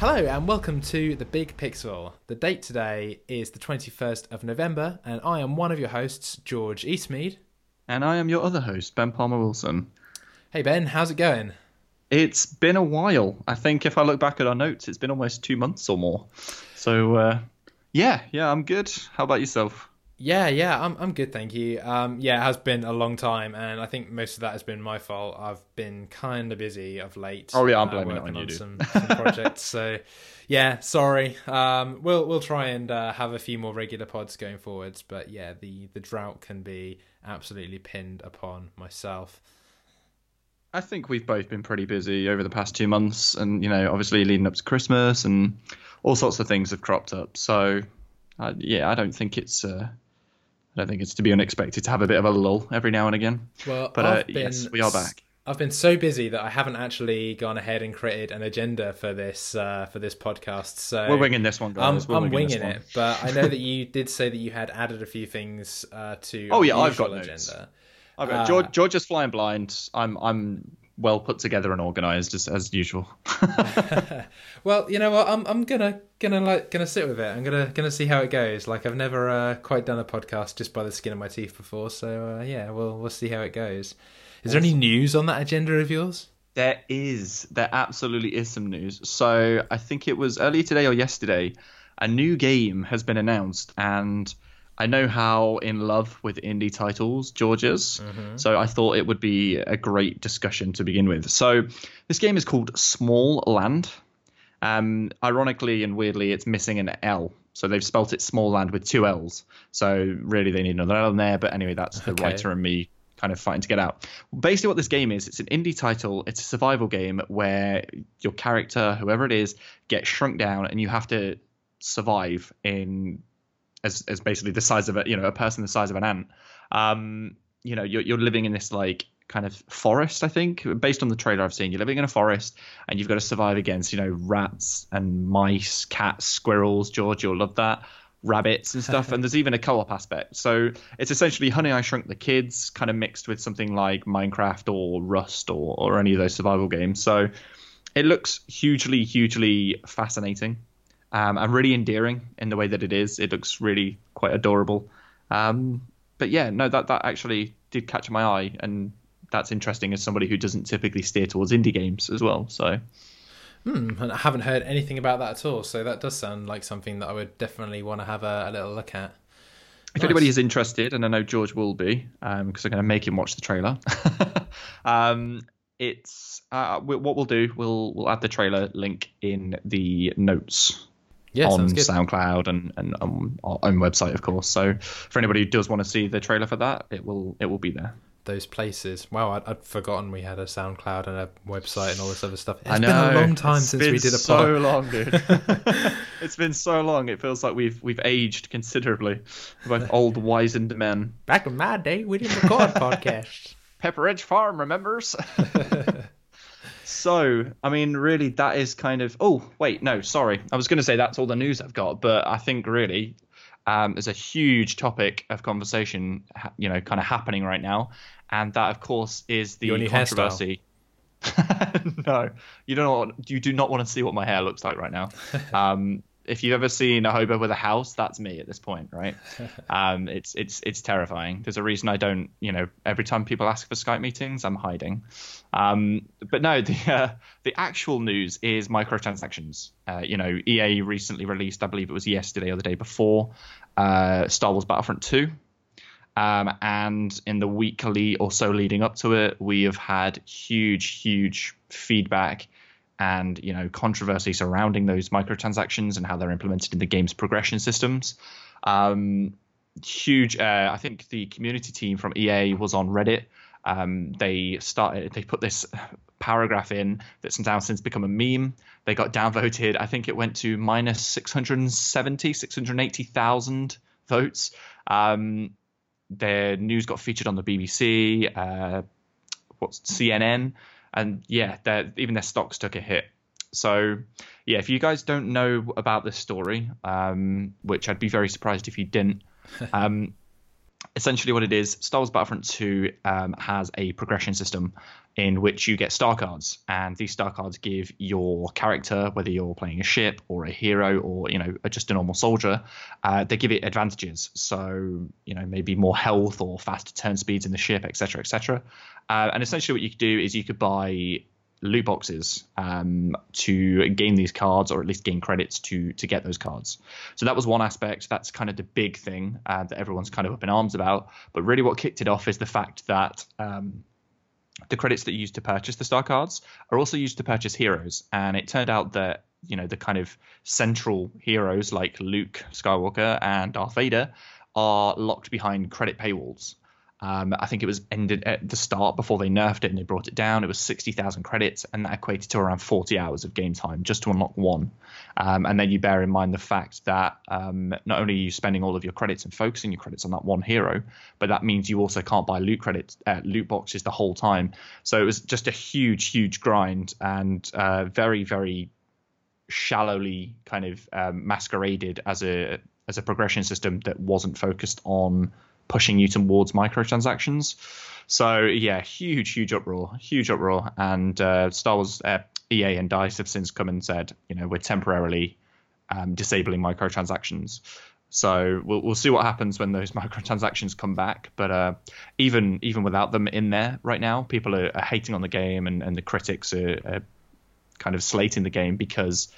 Hello and welcome to the Big Pixel. The date today is the 21st of November, and I am one of your hosts, George Eastmead. And I am your other host, Ben Palmer Wilson. Hey Ben, how's it going? It's been a while. I think if I look back at our notes, it's been almost two months or more. So, uh, yeah, yeah, I'm good. How about yourself? Yeah, yeah, I'm I'm good, thank you. Um, yeah, it has been a long time, and I think most of that has been my fault. I've been kind of busy of late. Oh yeah, I'm uh, blaming it on you, dude. some, some projects. so, yeah, sorry. Um, we'll we'll try and uh, have a few more regular pods going forwards, but yeah, the the drought can be absolutely pinned upon myself. I think we've both been pretty busy over the past two months, and you know, obviously leading up to Christmas, and all sorts of things have cropped up. So, uh, yeah, I don't think it's. Uh, I don't think it's to be unexpected to have a bit of a lull every now and again. Well, But uh, been yes, we are back. I've been so busy that I haven't actually gone ahead and created an agenda for this uh, for this podcast. So We're winging this one, I'm, guys. I'm winging, winging it, but I know that you did say that you had added a few things uh, to. Oh, yeah, I've got usual notes. agenda. Okay, Uh, George, George is flying blind. I'm I'm well put together and organised as as usual. Well, you know what? I'm I'm gonna gonna like gonna sit with it. I'm gonna gonna see how it goes. Like I've never uh, quite done a podcast just by the skin of my teeth before, so uh, yeah, we'll we'll see how it goes. Is there any news on that agenda of yours? There is. There absolutely is some news. So I think it was earlier today or yesterday, a new game has been announced, and I know how in love with indie titles George is. So I thought it would be a great discussion to begin with. So this game is called Small Land. Um, ironically and weirdly, it's missing an L. So they've spelt it Small Land with two L's. So really, they need another L in there. But anyway, that's the Okay. writer and me kind of fighting to get out. Basically, what this game is, it's an indie title. It's a survival game where your character, whoever it is, gets shrunk down, and you have to survive in as as basically the size of a you know a person the size of an ant. Um, you know, you're you're living in this like kind of forest. I think based on the trailer I've seen, you're living in a forest and you've got to survive against you know rats and mice, cats, squirrels. George, you'll love that. Rabbits and stuff, and there's even a co-op aspect. So it's essentially Honey I Shrunk the Kids, kind of mixed with something like Minecraft or Rust or or any of those survival games. So it looks hugely, hugely fascinating um, and really endearing in the way that it is. It looks really quite adorable. Um, but yeah, no, that that actually did catch my eye, and that's interesting as somebody who doesn't typically steer towards indie games as well. So Hmm, and I haven't heard anything about that at all. So that does sound like something that I would definitely want to have a, a little look at. if Nice. anybody is interested, and I know George will be, because I'm going to make him watch the trailer. um, it's uh, we- what we'll do. We'll we'll add the trailer link in the notes Yeah, on. SoundCloud and and on our own website, of course. So for anybody who does want to see the trailer for that, it will it will be there. Those places. Wow, I'd, I'd forgotten we had a SoundCloud and a website and all this other stuff. It's I been know. a long time It's since we did a so pod. long, dude. it's been so long. It feels like we've we've aged considerably. We're both old, wizened men. Back in my day, we didn't record podcasts. Pepperidge Farm remembers. so, I mean, really, that is kind of. Oh, wait, no, sorry. I was going to say that's all the news I've got, but I think really um, there's a huge topic of conversation, you know, kind of happening right now, and that, of course, is the Your controversy. no, you don't. Want, you do not want to see what my hair looks like right now. Um, if you've ever seen a hobo with a house, that's me at this point, right? Um, it's it's it's terrifying. There's a reason I don't, you know, every time people ask for Skype meetings, I'm hiding. Um, but no, the uh, the actual news is microtransactions. Uh, you know, EA recently released, I believe it was yesterday or the day before, uh, Star Wars Battlefront 2. Um, and in the weekly or so leading up to it, we have had huge, huge feedback and you know controversy surrounding those microtransactions and how they're implemented in the game's progression systems. Um, huge. Uh, I think the community team from EA was on Reddit. Um, they started. They put this paragraph in that's now since become a meme. They got downvoted. I think it went to minus 670, 680,000 votes. Um, their news got featured on the BBC, uh, what's CNN, and yeah, their, even their stocks took a hit. So, yeah, if you guys don't know about this story, um, which I'd be very surprised if you didn't, um, essentially what it is star wars battlefront 2 um, has a progression system in which you get star cards and these star cards give your character whether you're playing a ship or a hero or you know just a normal soldier uh, they give it advantages. So you know maybe more health or faster turn speeds in the ship etc etc uh, and essentially what you could do is you could buy loot boxes um, to gain these cards or at least gain credits to to get those cards. So that was one aspect. That's kind of the big thing uh, that everyone's kind of up in arms about. But really, what kicked it off is the fact that um, the credits that you use to purchase the star cards are also used to purchase heroes. And it turned out that you know the kind of central heroes like Luke Skywalker and Darth Vader are locked behind credit paywalls. Um, I think it was ended at the start before they nerfed it and they brought it down. It was 60,000 credits, and that equated to around 40 hours of game time just to unlock one. Um, and then you bear in mind the fact that um, not only are you spending all of your credits and focusing your credits on that one hero, but that means you also can't buy loot credits, uh, loot boxes the whole time. So it was just a huge, huge grind and uh, very, very shallowly kind of um, masqueraded as a as a progression system that wasn't focused on pushing you towards microtransactions. So yeah, huge, huge uproar, huge uproar. And uh, Star Wars, uh, EA, and Dice have since come and said, you know, we're temporarily um, disabling microtransactions. So we'll we'll see what happens when those microtransactions come back. But uh, even even without them in there right now, people are, are hating on the game, and, and the critics are, are kind of slating the game because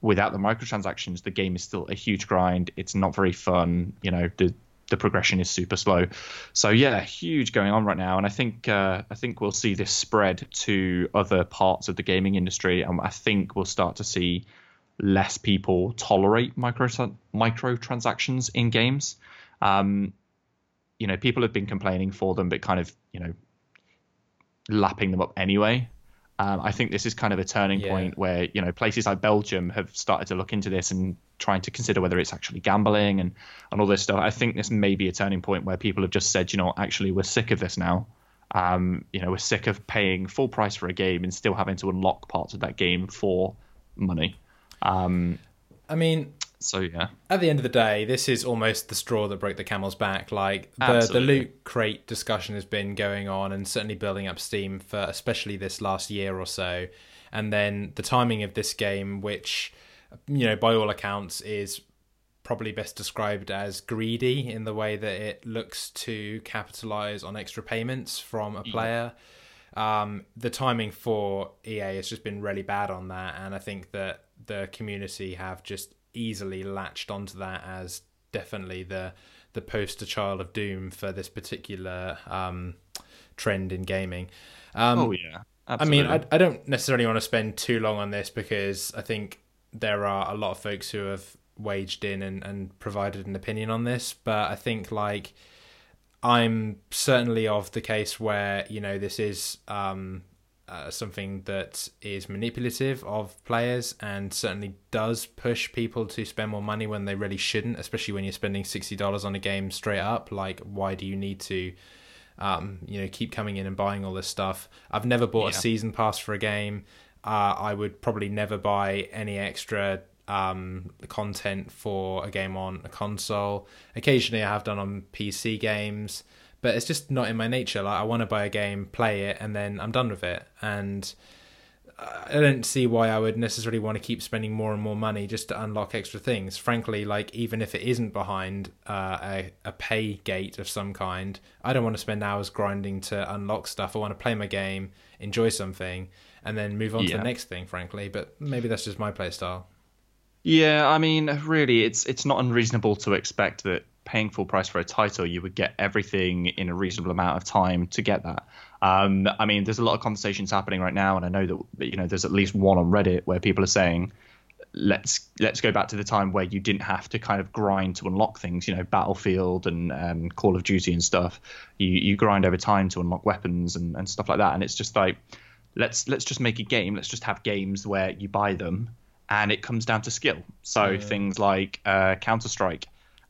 without the microtransactions, the game is still a huge grind. It's not very fun. You know, the the progression is super slow. So yeah, huge going on right now, and I think uh, I think we'll see this spread to other parts of the gaming industry, and I think we'll start to see less people tolerate micro microtransactions in games. Um, you know, people have been complaining for them, but kind of you know lapping them up anyway. Um, I think this is kind of a turning yeah. point where you know places like Belgium have started to look into this and trying to consider whether it's actually gambling and and all this stuff. I think this may be a turning point where people have just said, you know, actually we're sick of this now. Um, you know, we're sick of paying full price for a game and still having to unlock parts of that game for money. Um, I mean, so yeah. At the end of the day, this is almost the straw that broke the camel's back. Like the the loot crate discussion has been going on and certainly building up steam for especially this last year or so. And then the timing of this game, which you know by all accounts is probably best described as greedy in the way that it looks to capitalize on extra payments from a player. Yeah. Um, the timing for EA has just been really bad on that, and I think that the community have just easily latched onto that as definitely the the poster child of doom for this particular um, trend in gaming. Um, oh yeah, Absolutely. I mean, I, I don't necessarily want to spend too long on this because I think there are a lot of folks who have waged in and, and provided an opinion on this, but I think like I'm certainly of the case where you know this is um, uh, something that is manipulative of players and certainly does push people to spend more money when they really shouldn't, especially when you're spending sixty dollars on a game straight up. Like, why do you need to, um, you know, keep coming in and buying all this stuff? I've never bought yeah. a season pass for a game. Uh, I would probably never buy any extra um, content for a game on a console. Occasionally, I have done on PC games but it's just not in my nature. Like I want to buy a game, play it, and then I'm done with it. And I don't see why I would necessarily want to keep spending more and more money just to unlock extra things. Frankly, like even if it isn't behind uh, a a pay gate of some kind, I don't want to spend hours grinding to unlock stuff. I want to play my game, enjoy something, and then move on yeah. to the next thing. Frankly, but maybe that's just my playstyle. Yeah, I mean, really, it's it's not unreasonable to expect that paying full price for a title, you would get everything in a reasonable amount of time to get that. Um, I mean, there's a lot of conversations happening right now, and I know that you know there's at least one on Reddit where people are saying, let's let's go back to the time where you didn't have to kind of grind to unlock things. You know, Battlefield and um, Call of Duty and stuff. You you grind over time to unlock weapons and, and stuff like that, and it's just like let's let's just make a game. Let's just have games where you buy them and it comes down to skill. So yeah. things like uh, Counter Strike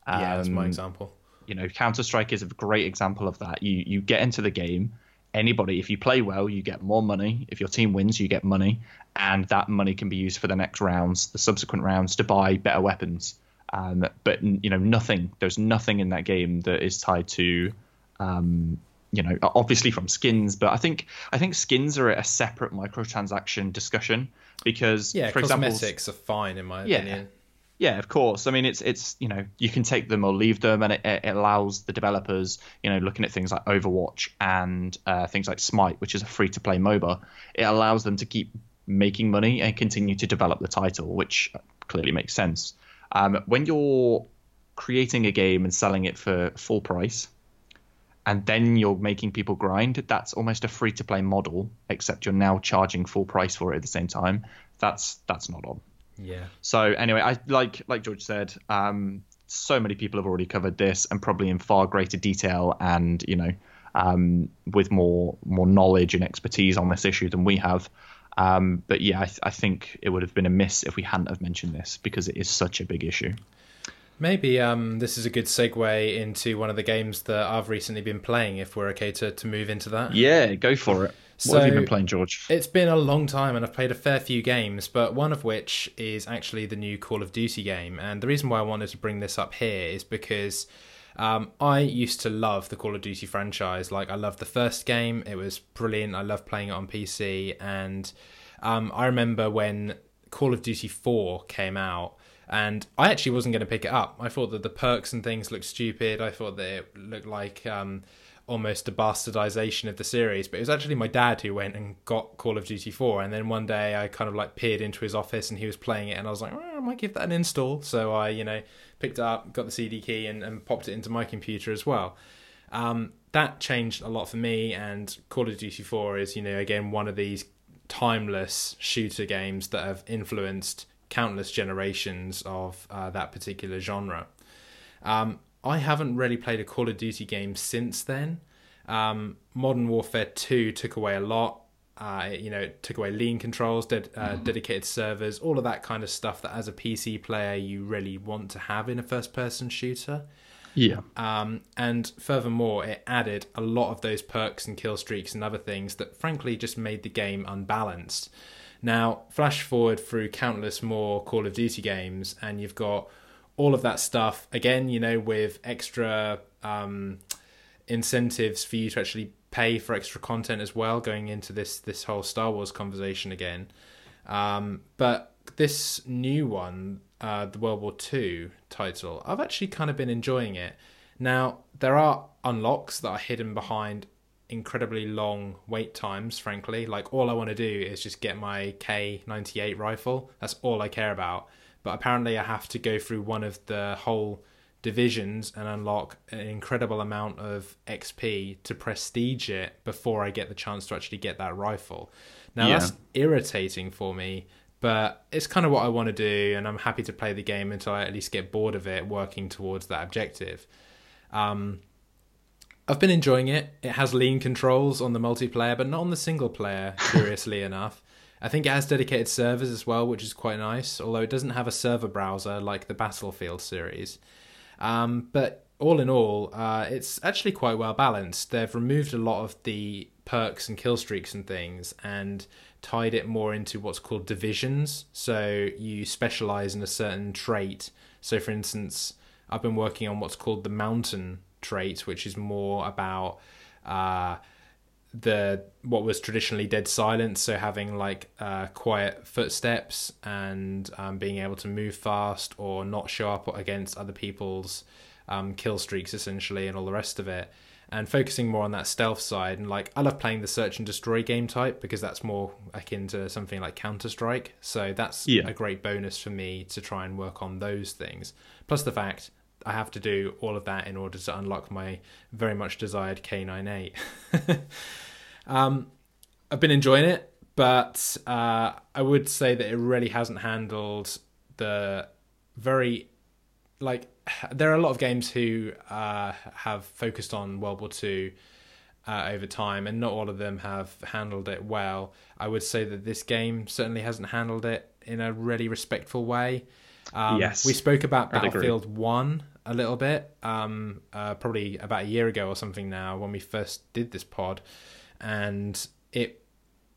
um, yeah, that's my um, example. You know, Counter Strike is a great example of that. You you get into the game. Anybody, if you play well, you get more money. If your team wins, you get money, and that money can be used for the next rounds, the subsequent rounds, to buy better weapons. Um, but you know, nothing. There's nothing in that game that is tied to, um, you know, obviously from skins. But I think I think skins are a separate microtransaction discussion because, yeah, for example, cosmetics are fine in my Yeah. opinion. Yeah, of course. I mean, it's it's you know you can take them or leave them, and it, it allows the developers, you know, looking at things like Overwatch and uh, things like Smite, which is a free to play MOBA, it allows them to keep making money and continue to develop the title, which clearly makes sense. Um, when you're creating a game and selling it for full price, and then you're making people grind, that's almost a free to play model, except you're now charging full price for it at the same time. That's that's not on. Yeah. So anyway, I like like George said, um, so many people have already covered this, and probably in far greater detail, and you know, um, with more more knowledge and expertise on this issue than we have. Um, but yeah, I, th- I think it would have been a miss if we hadn't have mentioned this because it is such a big issue. Maybe um, this is a good segue into one of the games that I've recently been playing. If we're okay to, to move into that. Yeah, go for it. So- what have you been playing, George? It's been a long time and I've played a fair few games, but one of which is actually the new Call of Duty game. And the reason why I wanted to bring this up here is because um, I used to love the Call of Duty franchise. Like, I loved the first game, it was brilliant. I loved playing it on PC. And um, I remember when Call of Duty 4 came out. And I actually wasn't going to pick it up. I thought that the perks and things looked stupid. I thought that it looked like um, almost a bastardization of the series. But it was actually my dad who went and got Call of Duty 4. And then one day I kind of like peered into his office and he was playing it. And I was like, oh, I might give that an install. So I, you know, picked it up, got the CD key, and, and popped it into my computer as well. Um, that changed a lot for me. And Call of Duty 4 is, you know, again, one of these timeless shooter games that have influenced countless generations of uh, that particular genre. Um, I haven't really played a Call of Duty game since then. Um, Modern Warfare 2 took away a lot. Uh, you know, it took away lean controls, ded- uh, dedicated servers, all of that kind of stuff that as a PC player you really want to have in a first person shooter. Yeah, Um, and furthermore, it added a lot of those perks and kill streaks and other things that frankly just made the game unbalanced. Now, flash forward through countless more Call of Duty games, and you've got all of that stuff again, you know, with extra um, incentives for you to actually pay for extra content as well, going into this this whole Star Wars conversation again. Um, but this new one, uh, the World War II title, I've actually kind of been enjoying it. Now, there are unlocks that are hidden behind incredibly long wait times, frankly. Like, all I want to do is just get my K98 rifle. That's all I care about. But apparently, I have to go through one of the whole divisions and unlock an incredible amount of XP to prestige it before I get the chance to actually get that rifle. Now, Yeah. that's irritating for me, but it's kind of what I want to do, and I'm happy to play the game until I at least get bored of it, working towards that objective. Um, I've been enjoying it. It has lean controls on the multiplayer, but not on the single player, curiously enough. I think it has dedicated servers as well, which is quite nice, although it doesn't have a server browser like the Battlefield series. Um, but all in all, uh, it's actually quite well balanced. They've removed a lot of the perks and kill streaks and things and tied it more into what's called divisions. So you specialize in a certain trait. So, for instance, I've been working on what's called the mountain trait, which is more about uh, the what was traditionally dead silence. So having like uh, quiet footsteps and um, being able to move fast or not show up against other people's um, kill streaks, essentially, and all the rest of it. And focusing more on that stealth side, and like I love playing the search and destroy game type because that's more akin to something like Counter Strike. So that's Yeah. a great bonus for me to try and work on those things. Plus the fact I have to do all of that in order to unlock my very much desired K98. um, I've been enjoying it, but uh, I would say that it really hasn't handled the very like there are a lot of games who uh, have focused on World War Two uh, over time, and not all of them have handled it well. I would say that this game certainly hasn't handled it in a really respectful way. Um, Yes, we spoke about I'd agree. Battlefield One a little bit, um, uh, probably about a year ago or something now when we first did this pod, and it.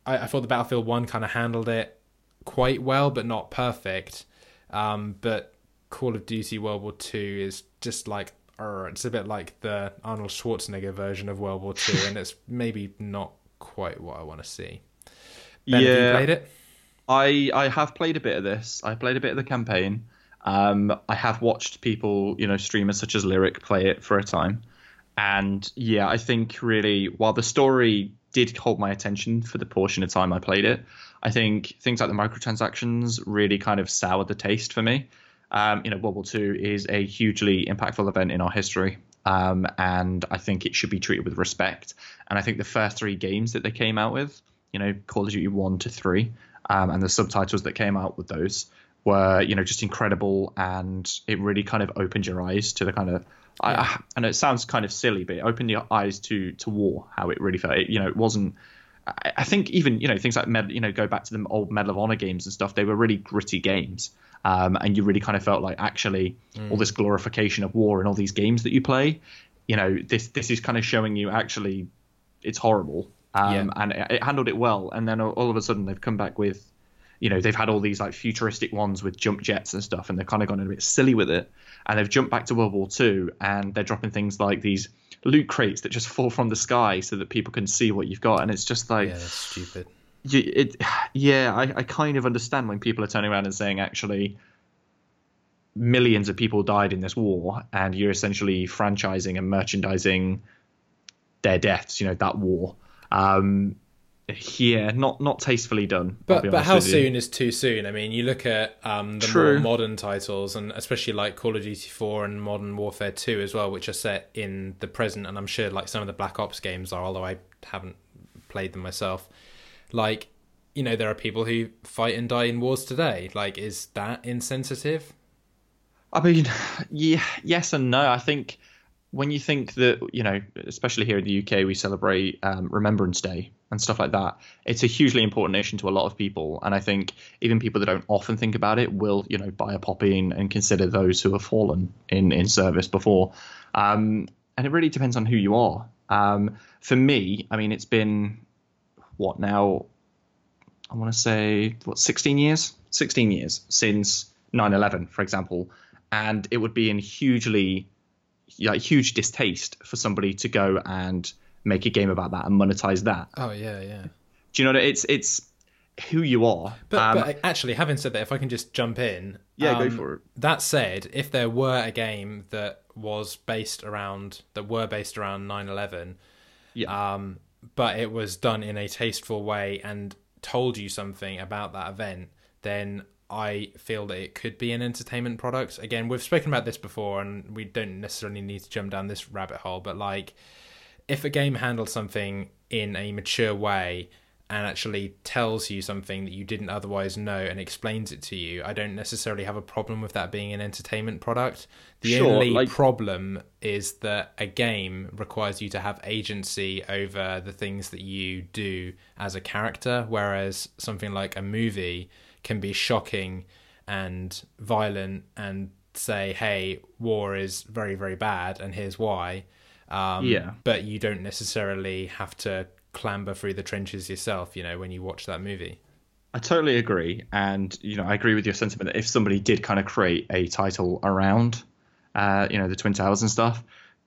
I, I thought the Battlefield One kind of handled it quite well, but not perfect. Um, but Call of Duty World War Two is just like uh, it's a bit like the Arnold Schwarzenegger version of World War Two, and it's maybe not quite what I want to see. Ben, yeah, have you played it? I I have played a bit of this. I played a bit of the campaign. Um, I have watched people, you know, streamers such as Lyric play it for a time, and yeah, I think really while the story did hold my attention for the portion of time I played it, I think things like the microtransactions really kind of soured the taste for me. Um, you know, World War II is a hugely impactful event in our history, um, and I think it should be treated with respect. And I think the first three games that they came out with, you know, Call of Duty one to three, um, and the subtitles that came out with those were, you know, just incredible, and it really kind of opened your eyes to the kind of I, I, I know it sounds kind of silly, but it opened your eyes to to war, how it really felt. It, you know, it wasn't I think even you know things like Med, you know go back to the old Medal of Honor games and stuff. They were really gritty games, um, and you really kind of felt like actually mm. all this glorification of war and all these games that you play. You know this this is kind of showing you actually it's horrible, um, yeah. and it, it, handled it well. And then all of a sudden they've come back with, you know, they've had all these like futuristic ones with jump jets and stuff, and they've kind of gone a bit silly with it. And they've jumped back to World War Two, and they're dropping things like these loot crates that just fall from the sky so that people can see what you've got, and it's just like yeah, that's stupid. You, it, yeah, I, I kind of understand when people are turning around and saying actually millions of people died in this war, and you're essentially franchising and merchandising their deaths. You know that war. Um, yeah, not not tastefully done. But but how soon is too soon? I mean, you look at um, the True. more modern titles, and especially like Call of Duty 4 and Modern Warfare 2 as well, which are set in the present. And I'm sure like some of the Black Ops games are, although I haven't played them myself. Like, you know, there are people who fight and die in wars today. Like, is that insensitive? I mean, yeah, yes and no. I think when you think that you know, especially here in the UK, we celebrate um, Remembrance Day and stuff like that. It's a hugely important issue to a lot of people, and I think even people that don't often think about it will, you know, buy a poppy and, and consider those who have fallen in in service before. Um, and it really depends on who you are. Um, for me, I mean, it's been what now? I want to say what 16 years, 16 years since 9/11, for example, and it would be in hugely like huge distaste for somebody to go and make a game about that and monetize that. Oh yeah, yeah. Do you know that it's it's who you are? But, um, but actually, having said that, if I can just jump in, yeah, um, go for it. That said, if there were a game that was based around that were based around 9/11, yeah, um, but it was done in a tasteful way and told you something about that event, then I feel that it could be an entertainment product. Again, we've spoken about this before, and we don't necessarily need to jump down this rabbit hole, but like, if a game handles something in a mature way and actually tells you something that you didn't otherwise know and explains it to you, I don't necessarily have a problem with that being an entertainment product. The sure, only like... problem is that a game requires you to have agency over the things that you do as a character, whereas something like a movie can be shocking and violent and say, hey, war is very, very bad and here's why. Um, yeah. But you don't necessarily have to clamber through the trenches yourself, you know, when you watch that movie. I totally agree. And, you know, I agree with your sentiment that if somebody did kind of create a title around, uh, you know, the Twin Towers and stuff,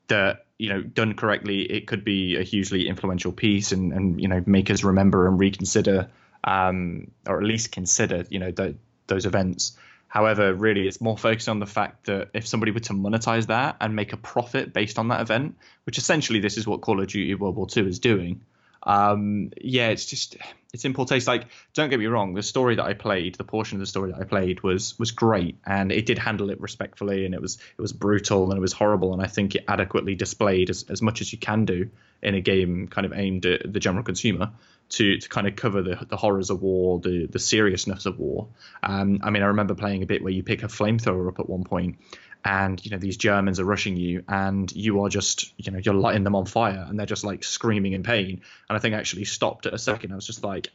that, you know, done correctly, it could be a hugely influential piece and, and you know, make us remember and reconsider um, or at least consider, you know, th- those events. However, really, it's more focused on the fact that if somebody were to monetize that and make a profit based on that event, which essentially this is what Call of Duty World War II is doing, um, yeah, it's just it's in poor taste. Like, don't get me wrong, the story that I played, the portion of the story that I played was was great, and it did handle it respectfully, and it was it was brutal and it was horrible, and I think it adequately displayed as as much as you can do in a game kind of aimed at the general consumer to to kind of cover the the horrors of war, the the seriousness of war. Um, I mean, I remember playing a bit where you pick a flamethrower up at one point, and you know these Germans are rushing you, and you are just you know you're lighting them on fire, and they're just like screaming in pain. And I think I actually stopped at a second. I was just like,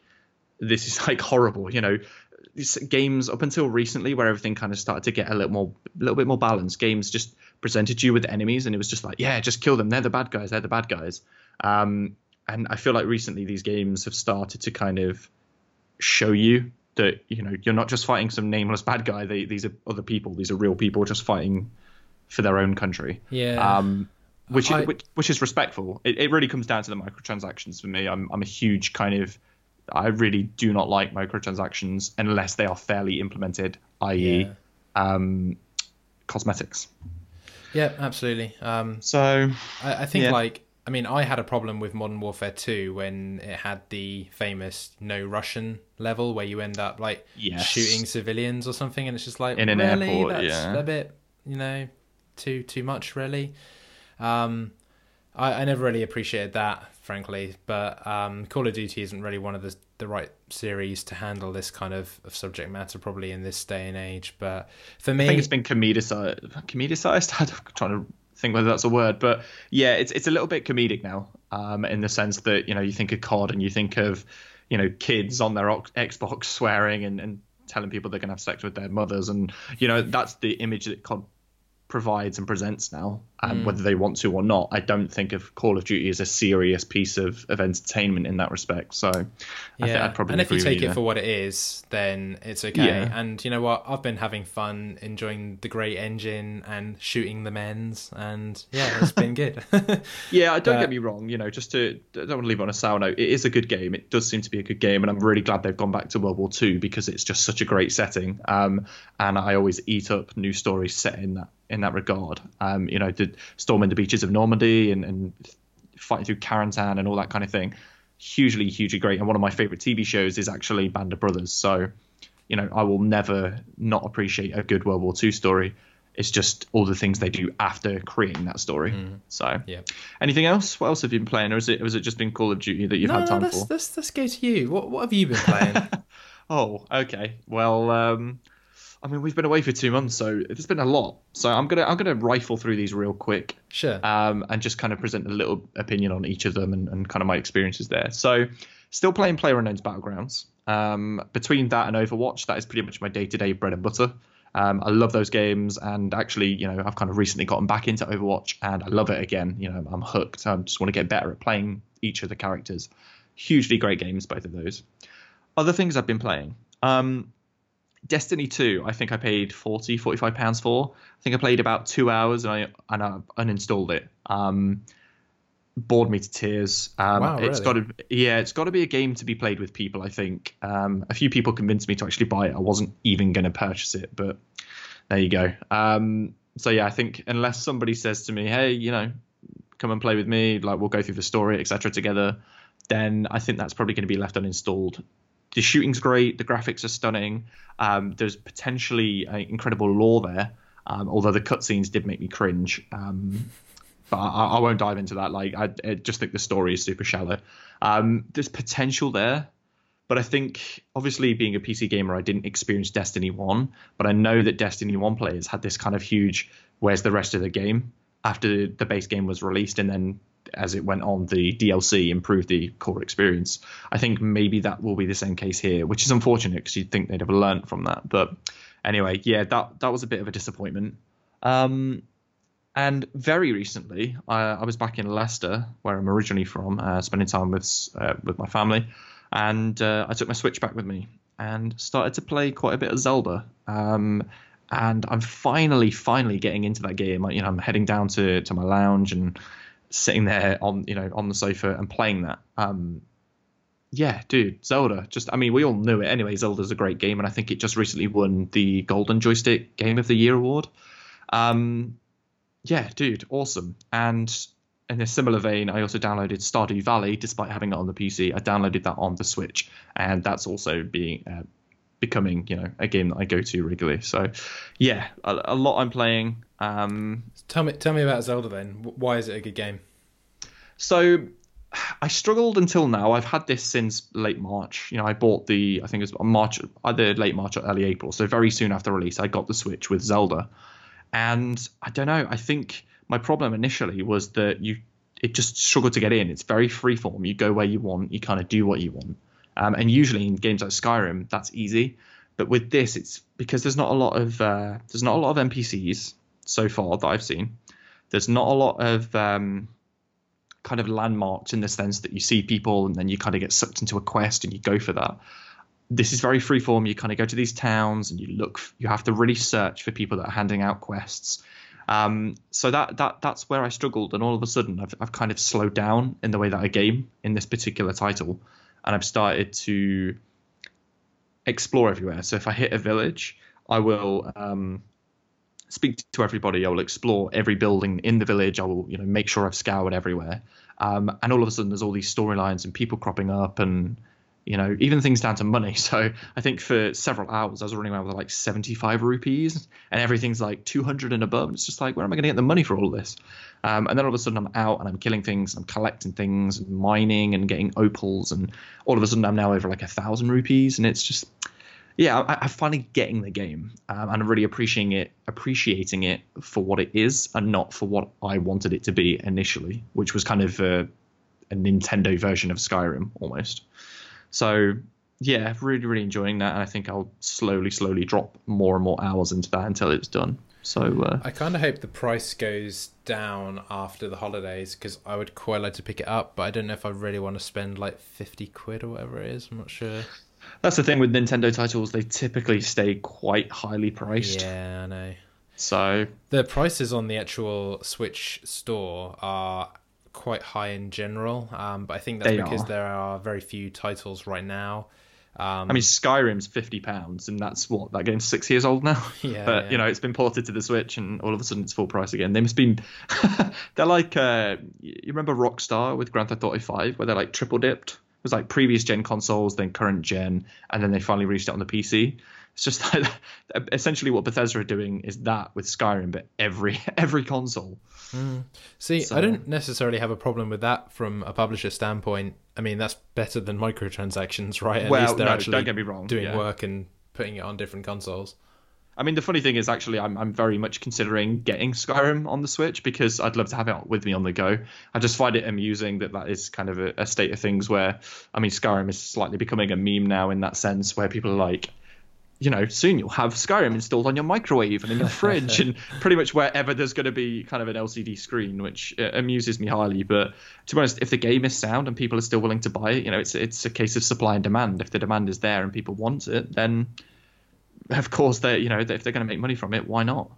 this is like horrible, you know. Games up until recently, where everything kind of started to get a little more, a little bit more balanced, games just presented you with enemies, and it was just like, yeah, just kill them. They're the bad guys. They're the bad guys. Um, and I feel like recently these games have started to kind of show you that you know you're not just fighting some nameless bad guy. They, these are other people. These are real people just fighting for their own country. Yeah. Um, which, I- which which is respectful. It, it really comes down to the microtransactions for me. I'm I'm a huge kind of I really do not like microtransactions unless they are fairly implemented, i.e. Yeah. Um, cosmetics. Yeah, absolutely. Um, So I, I think Yeah. like I mean I had a problem with Modern Warfare 2 when it had the famous no Russian level where you end up like Yes. shooting civilians or something and it's just like In an really airport, that's yeah. a bit you know too too much really. Um, I, I never really appreciated that frankly, but um, Call of Duty isn't really one of the the right series to handle this kind of, of subject matter probably in this day and age. But for me, I think it's been comedicized. Comedicized? I'm trying to think whether that's a word, but yeah, it's it's a little bit comedic now, um, in the sense that you know you think of COD and you think of you know kids on their Xbox swearing and, and telling people they're gonna have sex with their mothers, and you know that's the image that COD provides and presents now, and whether they want to or not, I don't think of Call of Duty as a serious piece of, of entertainment in that respect. So I think I'd probably and if you take it for what it is, then it's okay. Yeah. And you know what? I've been having fun enjoying the great engine and shooting the men's, and yeah, it's been good. Yeah, don't But- get me wrong. You know, just to I don't want to leave it on a sour note. It is a good game. It does seem to be a good game, and I'm really glad they've gone back to World War II because it's just such a great setting. Um, and I always eat up new stories set in that in that regard. Um, you know, the storming the beaches of Normandy and, and fighting through Carentan and all that kind of thing. Hugely, hugely great. And one of my favorite TV shows is actually Band of Brothers. So, you know, I will never not appreciate a good World War II story. It's just all the things they do after creating that story. So, yeah. Anything else? What else have you been playing, or is it, has it just been Call of Duty that you've no, had time let's, for? let's let's go to you. What what have you been playing? Oh, okay. Well, um, I mean, we've been away for two months, so there's been a lot. So I'm gonna I'm gonna rifle through these real quick, sure. um, and just kind of present a little opinion on each of them and, and kind of my experiences there. So, still playing PlayerUnknown's Battlegrounds. Um, between that and Overwatch, that is pretty much my day-to-day bread and butter. Um, I love those games, and actually, you know, I've kind of recently gotten back into Overwatch, and I love it again. You know, I'm hooked. I just want to get better at playing each of the characters. Hugely great games, both of those. Other things I've been playing. Um, Destiny 2, I think I paid 40, 45 pounds for. I think I played about two hours and I and I uninstalled it. Um, bored me to tears. Um, Wow, It's really? got to, yeah, it's got to be a game to be played with people. I think. Um, a few people convinced me to actually buy it. I wasn't even going to purchase it, but there you go. Um, so yeah, I think unless somebody says to me, hey, you know, come and play with me, like we'll go through the story, etc., together, then I think that's probably going to be left uninstalled. The shooting's great, the graphics are stunning. Um, there's potentially incredible lore there, um, although the cutscenes did make me cringe. Um, but I, I won't dive into that. Like I, I just think the story is super shallow. Um, there's potential there, but I think obviously being a PC gamer, I didn't experience Destiny One, but I know that Destiny One players had this kind of huge "Where's the rest of the game?" after the base game was released, and then as it went on, the DLC improved the core experience. I think maybe that will be the same case here, which is unfortunate because you'd think they'd have learned from that. But anyway, yeah, that that was a bit of a disappointment. Um, and very recently, I, I was back in Leicester, where I'm originally from, uh, spending time with uh, with my family, and uh, I took my Switch back with me and started to play quite a bit of Zelda. Um, and I'm finally, finally getting into that game. I, you know, I'm heading down to, to my lounge and sitting there on you know on the sofa and playing that. Um, yeah, dude, Zelda. Just, I mean, we all knew it anyway. Zelda's a great game, and I think it just recently won the Golden Joystick Game of the Year award. Um, yeah, dude, awesome. And in a similar vein, I also downloaded Stardew Valley, despite having it on the PC. I downloaded that on the Switch, and that's also being uh, becoming, you know, a game that I go to regularly. So, yeah, a, a lot I'm playing. Um, tell me tell me about Zelda then. Why is it a good game? so I struggled until now. I've had this since late March. You know, I bought the I think it was March, either late March or early April. So very soon after release, I got the Switch with Zelda, and I don't know. I think my problem initially was that you it just struggled to get in. It's very freeform. You go where you want. You kind of do what you want. Um, and usually in games like Skyrim, that's easy. But with this, it's because there's not a lot of uh, there's not a lot of NPCs so far that I've seen. There's not a lot of um, kind of landmarks in the sense that you see people and then you kind of get sucked into a quest and you go for that. this is very freeform. You kind of go to these towns and you look. You have to really search for people that are handing out quests. Um, so that that that's where I struggled, and all of a sudden I've I've kind of slowed down in the way that I game in this particular title, and I've started to explore everywhere. So if I hit a village, I will um, speak to everybody. I will explore every building in the village. I will you know make sure I've scoured everywhere. Um, and all of a sudden there's all these storylines and people cropping up and you know, even things down to money. So I think for several hours I was running around with like 75 rupees and everything's like 200 and above. It's just like, where am I going to get the money for all this? Um, and then all of a sudden I'm out and I'm killing things, I'm collecting things, and mining and getting opals, and all of a sudden I'm now over like a thousand rupees, and it's just, yeah, I, am finally getting the game, um, and I'm really appreciating it, appreciating it for what it is, and not for what I wanted it to be initially, which was kind of a, a Nintendo version of Skyrim almost. So yeah, really, really enjoying that, and I think I'll slowly, slowly drop more and more hours into that until it's done. So uh, I kind of hope the price goes down after the holidays because I would quite like to pick it up, but I don't know if I really want to spend like fifty quid or whatever it is. I'm not sure. That's the thing with Nintendo titles; they typically stay quite highly priced. Yeah, I know. So the prices on the actual Switch store are quite high in general, um, but I think that's because are. there are very few titles right now. Um, I mean, Skyrim's fifty pounds, and that's what that game's six years old now. Yeah, but yeah. you know, it's been ported to the Switch, and all of a sudden it's full price again. They must be, they're like, uh, you remember Rockstar with Grand Theft Auto Five, where they're like triple dipped. It was like previous gen consoles, then current gen, and then they finally released it on the PC. It's just like essentially what Bethesda are doing is that with Skyrim, but every every console. Mm. See, so. I don't necessarily have a problem with that from a publisher standpoint. I mean, that's better than microtransactions, right? At well, least they're no, actually don't get me wrong. doing yeah. work and putting it on different consoles. I mean, the funny thing is, actually, I'm I'm very much considering getting Skyrim on the Switch because I'd love to have it with me on the go. I just find it amusing that that is kind of a, a state of things where, I mean, Skyrim is slightly becoming a meme now in that sense, where people are like, you know, soon you'll have Skyrim installed on your microwave and in your fridge and pretty much wherever there's going to be kind of an LCD screen, which uh, amuses me highly. But to be honest, if the game is sound and people are still willing to buy it, you know, it's it's a case of supply and demand. If the demand is there and people want it, then of course they, you know, if they're going to make money from it, why not?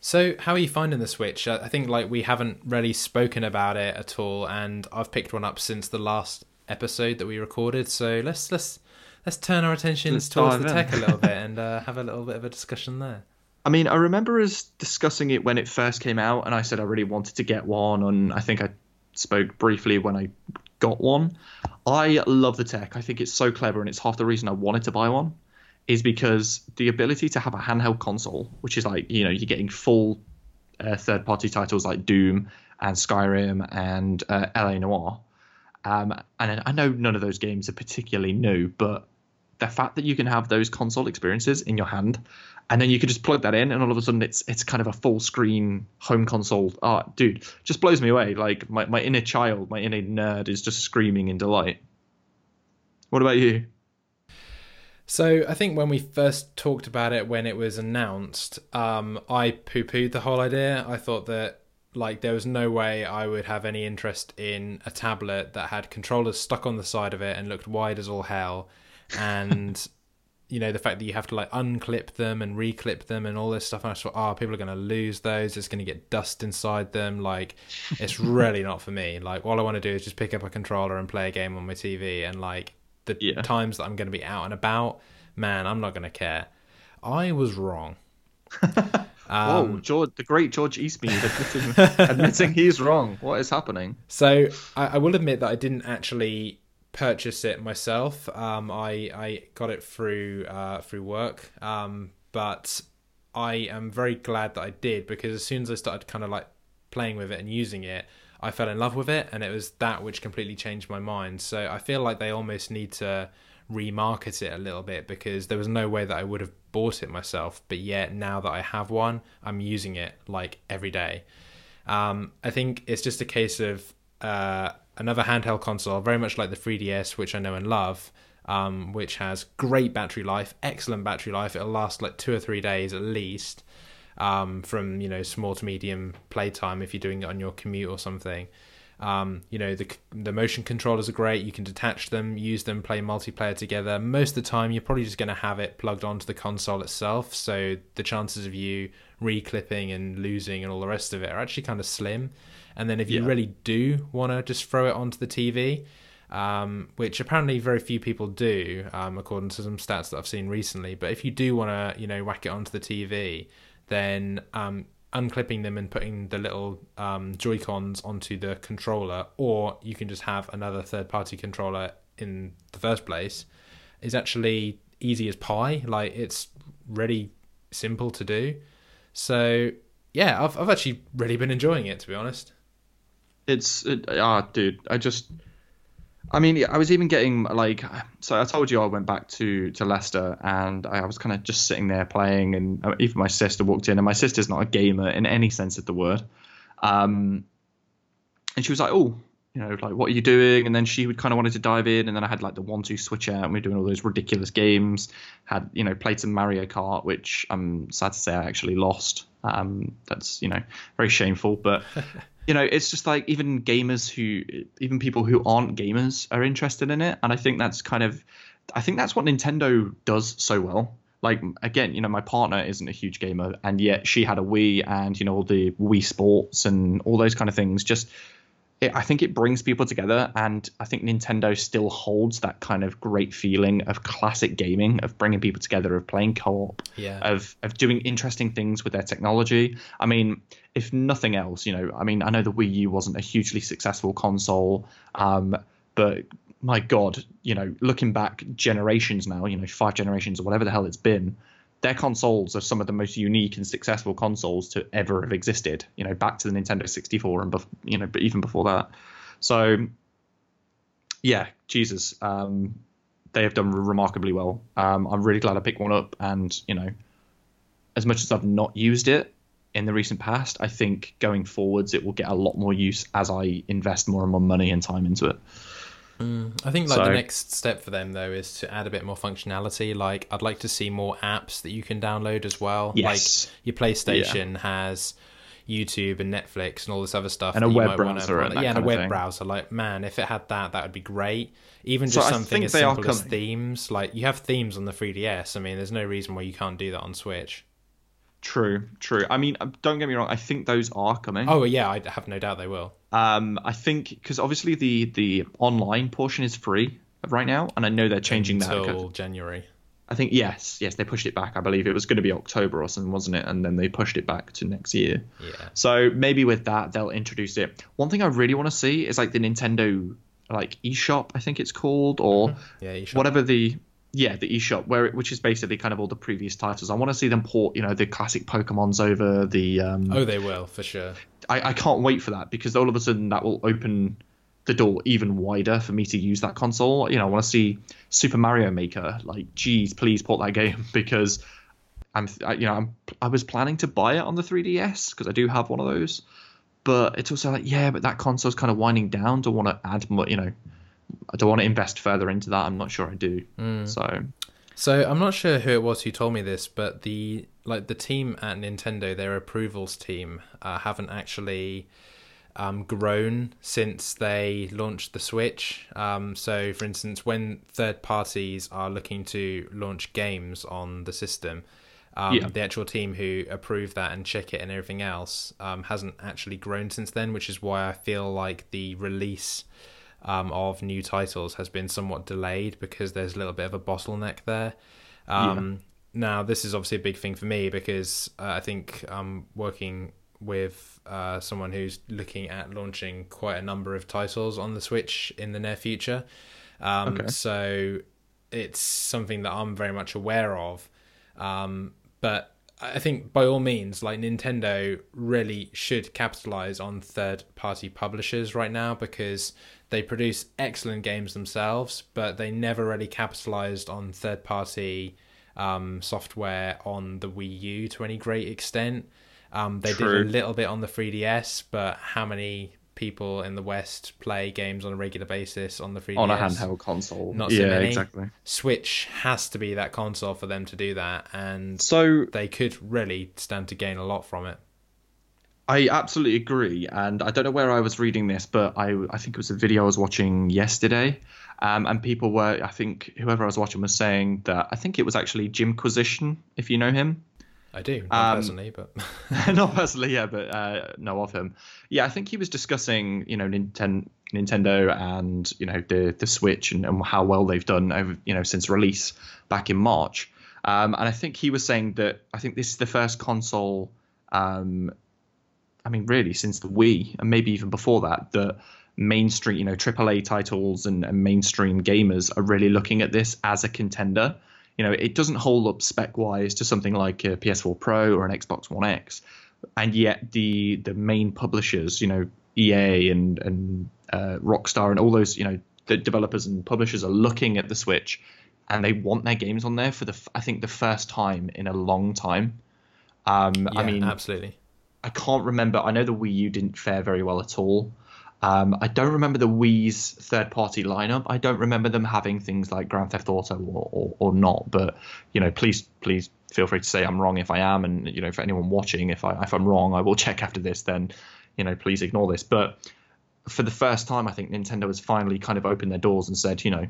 So, how are you finding the Switch? I think like we haven't really spoken about it at all, and I've picked one up since the last episode that we recorded. So let's let's let's turn our attention towards the tech a little bit and uh, have a little bit of a discussion there. I mean, I remember us discussing it when it first came out, and I said I really wanted to get one, and I think I spoke briefly when I got one. I love the tech. I think it's so clever, and it's half the reason I wanted to buy one, is because the ability to have a handheld console, which is like you know you're getting full uh, third-party titles like Doom and Skyrim and uh, LA Noire. Um, and I know none of those games are particularly new, but the fact that you can have those console experiences in your hand and then you can just plug that in and all of a sudden it's it's kind of a full screen home console. Art oh, dude just blows me away. Like my, my inner child my inner nerd is just screaming in delight. What about you? So I think when we first talked about it when it was announced, um, I poo-pooed the whole idea. I thought that like there was no way I would have any interest in a tablet that had controllers stuck on the side of it and looked wide as all hell. And you know the fact that you have to like unclip them and reclip them and all this stuff and i thought oh people are going to lose those. It's going to get dust inside them. Like it's really not for me. Like all i want to do is just pick up a controller and play a game on my tv and like the yeah. times that i'm going to be out and about man i'm not going to care. I was wrong um, Whoa, George, the great George Eastmead admitting, admitting he's wrong. What is happening? So I, I will admit that I didn't actually purchase it myself. Um, I I got it through uh, through work, um, but I am very glad that I did because as soon as I started kind of like playing with it and using it, I fell in love with it, and it was that which completely changed my mind. So I feel like they almost need to remarket it a little bit because there was no way that I would have bought it myself, but yet now that I have one, I'm using it like every day. Um, I think it's just a case of uh, another handheld console, very much like the 3DS, which I know and love, um, which has great battery life, excellent battery life. It'll last like two or three days at least, um, from you know small to medium playtime if you're doing it on your commute or something. Um, you know, the the motion controllers are great. You can detach them, use them, play multiplayer together. Most of the time, you're probably just going to have it plugged onto the console itself, so the chances of you reclipping and losing and all the rest of it are actually kind of slim. And then if you Yeah. really do want to just throw it onto the TV, um, which apparently very few people do, um, according to some stats that I've seen recently. But if you do want to, you know, whack it onto the TV, then um, unclipping them and putting the little um, Joy Cons onto the controller, or you can just have another third-party controller in the first place, is actually easy as pie. Like it's really simple to do. So yeah, I've I've actually really been enjoying it to be honest. It's it, ah, dude. I just, I mean, I was even getting like, so I told you I went back to to Leicester, and I was kind of just sitting there playing, and uh, even my sister walked in, and my sister's not a gamer in any sense of the word, um, and she was like, oh. You know, like what are you doing? And then she would kind of wanted to dive in, and then I had like the one-two switch out, and we were doing all those ridiculous games. Had you know played some Mario Kart, which I'm sad to say I actually lost. Um, that's you know very shameful, but you know, it's just like even gamers who, even people who aren't gamers are interested in it. And I think that's kind of, I think that's what Nintendo does so well. Like, again, you know, my partner isn't a huge gamer, and yet she had a Wii and, you know, all the Wii Sports and all those kind of things. Just, it, I think it brings people together. And I think Nintendo still holds that kind of great feeling of classic gaming, of bringing people together, of playing co op Yeah. of of doing interesting things with their technology. I mean, if nothing else, you know, I mean, I know the Wii U wasn't a hugely successful console, um, but my God, you know, looking back generations now, you know, five generations or whatever the hell it's been, their consoles are some of the most unique and successful consoles to ever have existed. You know, back to the Nintendo 64 and bef- you know, but even before that. So, yeah, Jesus, um, they have done remarkably well. Um, I'm really glad I picked one up, and you know, as much as I've not used it in the recent past, I think going forwards it will get a lot more use as I invest more and more money and time into it. I think like So- the next step for them though is to add a bit more functionality. Like I'd like to see more apps that you can download as well. Yes. Like your PlayStation has YouTube and Netflix and all this other stuff. And a you web might wanna- browser and that yeah, and a web browser. Like man, if it had that, that would be great. Even just I something as simple as themes. Like you have themes on the 3DS. I mean, there's no reason why you can't do that on Switch. True, true. I mean, uh, don't get me wrong. I think those are coming. Oh yeah, I have no doubt they will. Um, I think because obviously the the online portion is free right now, and I know they're changing that. until January. I think yes, yes, they pushed it back. I believe it was going to be October or something, wasn't it? And then they pushed it back to next year. Yeah. So maybe with that they'll introduce it. One thing I really want to see is like the Nintendo like eShop, I think it's called, or Yeah, you should. whatever the yeah the eShop where it, which is basically kind of all the previous titles. I want to see them port you know the classic Pokemon's over the. Um, Oh, they will for sure. I, I can't wait for that because all of a sudden that will open the door even wider for me to use that console. You know, I want to see Super Mario Maker. Like, geez, please port that game because I'm, I, you know, I'm, I was planning to buy it on the 3DS because I do have one of those. But it's also like, yeah, but that console's kind of winding down. Don't want to add more, you know, I don't want to invest further into that. I'm not sure I do. So So I'm not sure who it was who told me this, but the like the team at Nintendo, their approvals team, uh, haven't actually um, grown since they launched the Switch. Um, so, for instance, when third parties are looking to launch games on the system, um, Yeah. the actual team who approve that and check it and everything else um, hasn't actually grown since then, which is why I feel like the release um, of new titles has been somewhat delayed because there's a little bit of a bottleneck there. Um, Now, this is obviously a big thing for me because uh, I think I'm working with uh, someone who's looking at launching quite a number of titles on the Switch in the near future. Um, Okay. So it's something that I'm very much aware of. Um, but I think by all means, like Nintendo really should capitalize on third party publishers right now because they produce excellent games themselves, but they never really capitalized on third party um, software on the Wii U to any great extent. Um, they True. did a little bit on the 3DS, but how many people in the West play games on a regular basis on the 3DS? on a handheld console. Not so yeah, many. exactly. Switch has to be that console for them to do that, and So they could really stand to gain a lot from it. I absolutely agree, and I don't know where I was reading this, but I I think it was a video I was watching yesterday, um, and people were I think whoever I was watching was saying that I think it was actually Jimquisition, if you know him. I do, not Um, personally, but not personally, yeah, but uh, know of him. Yeah, I think he was discussing, you know, Ninten- Nintendo and you know the the Switch and, and how well they've done over, you know, since release back in March. Um, and I think he was saying that I think this is the first console, um, I mean, really since the Wii and maybe even before that, that mainstream, you know, AAA titles and, and mainstream gamers are really looking at this as a contender you know, it doesn't hold up spec wise to something like a PS4 Pro or an Xbox One X, and yet the the main publishers, you know, EA and and uh, Rockstar and all those, you know, the developers and publishers are looking at the Switch, and they want their games on there for the I think the first time in a long time. Um, yeah, I mean, absolutely. I can't remember. I know the Wii U didn't fare very well at all. Um, I don't remember the Wii's third party lineup. I don't remember them having things like Grand Theft Auto or, or, or not. But you know, please please feel free to say I'm wrong if I am, and you know, for anyone watching, if I if I'm wrong, I will check after this. Then you know, please ignore this. But for the first time, I think Nintendo has finally kind of opened their doors and said, you know,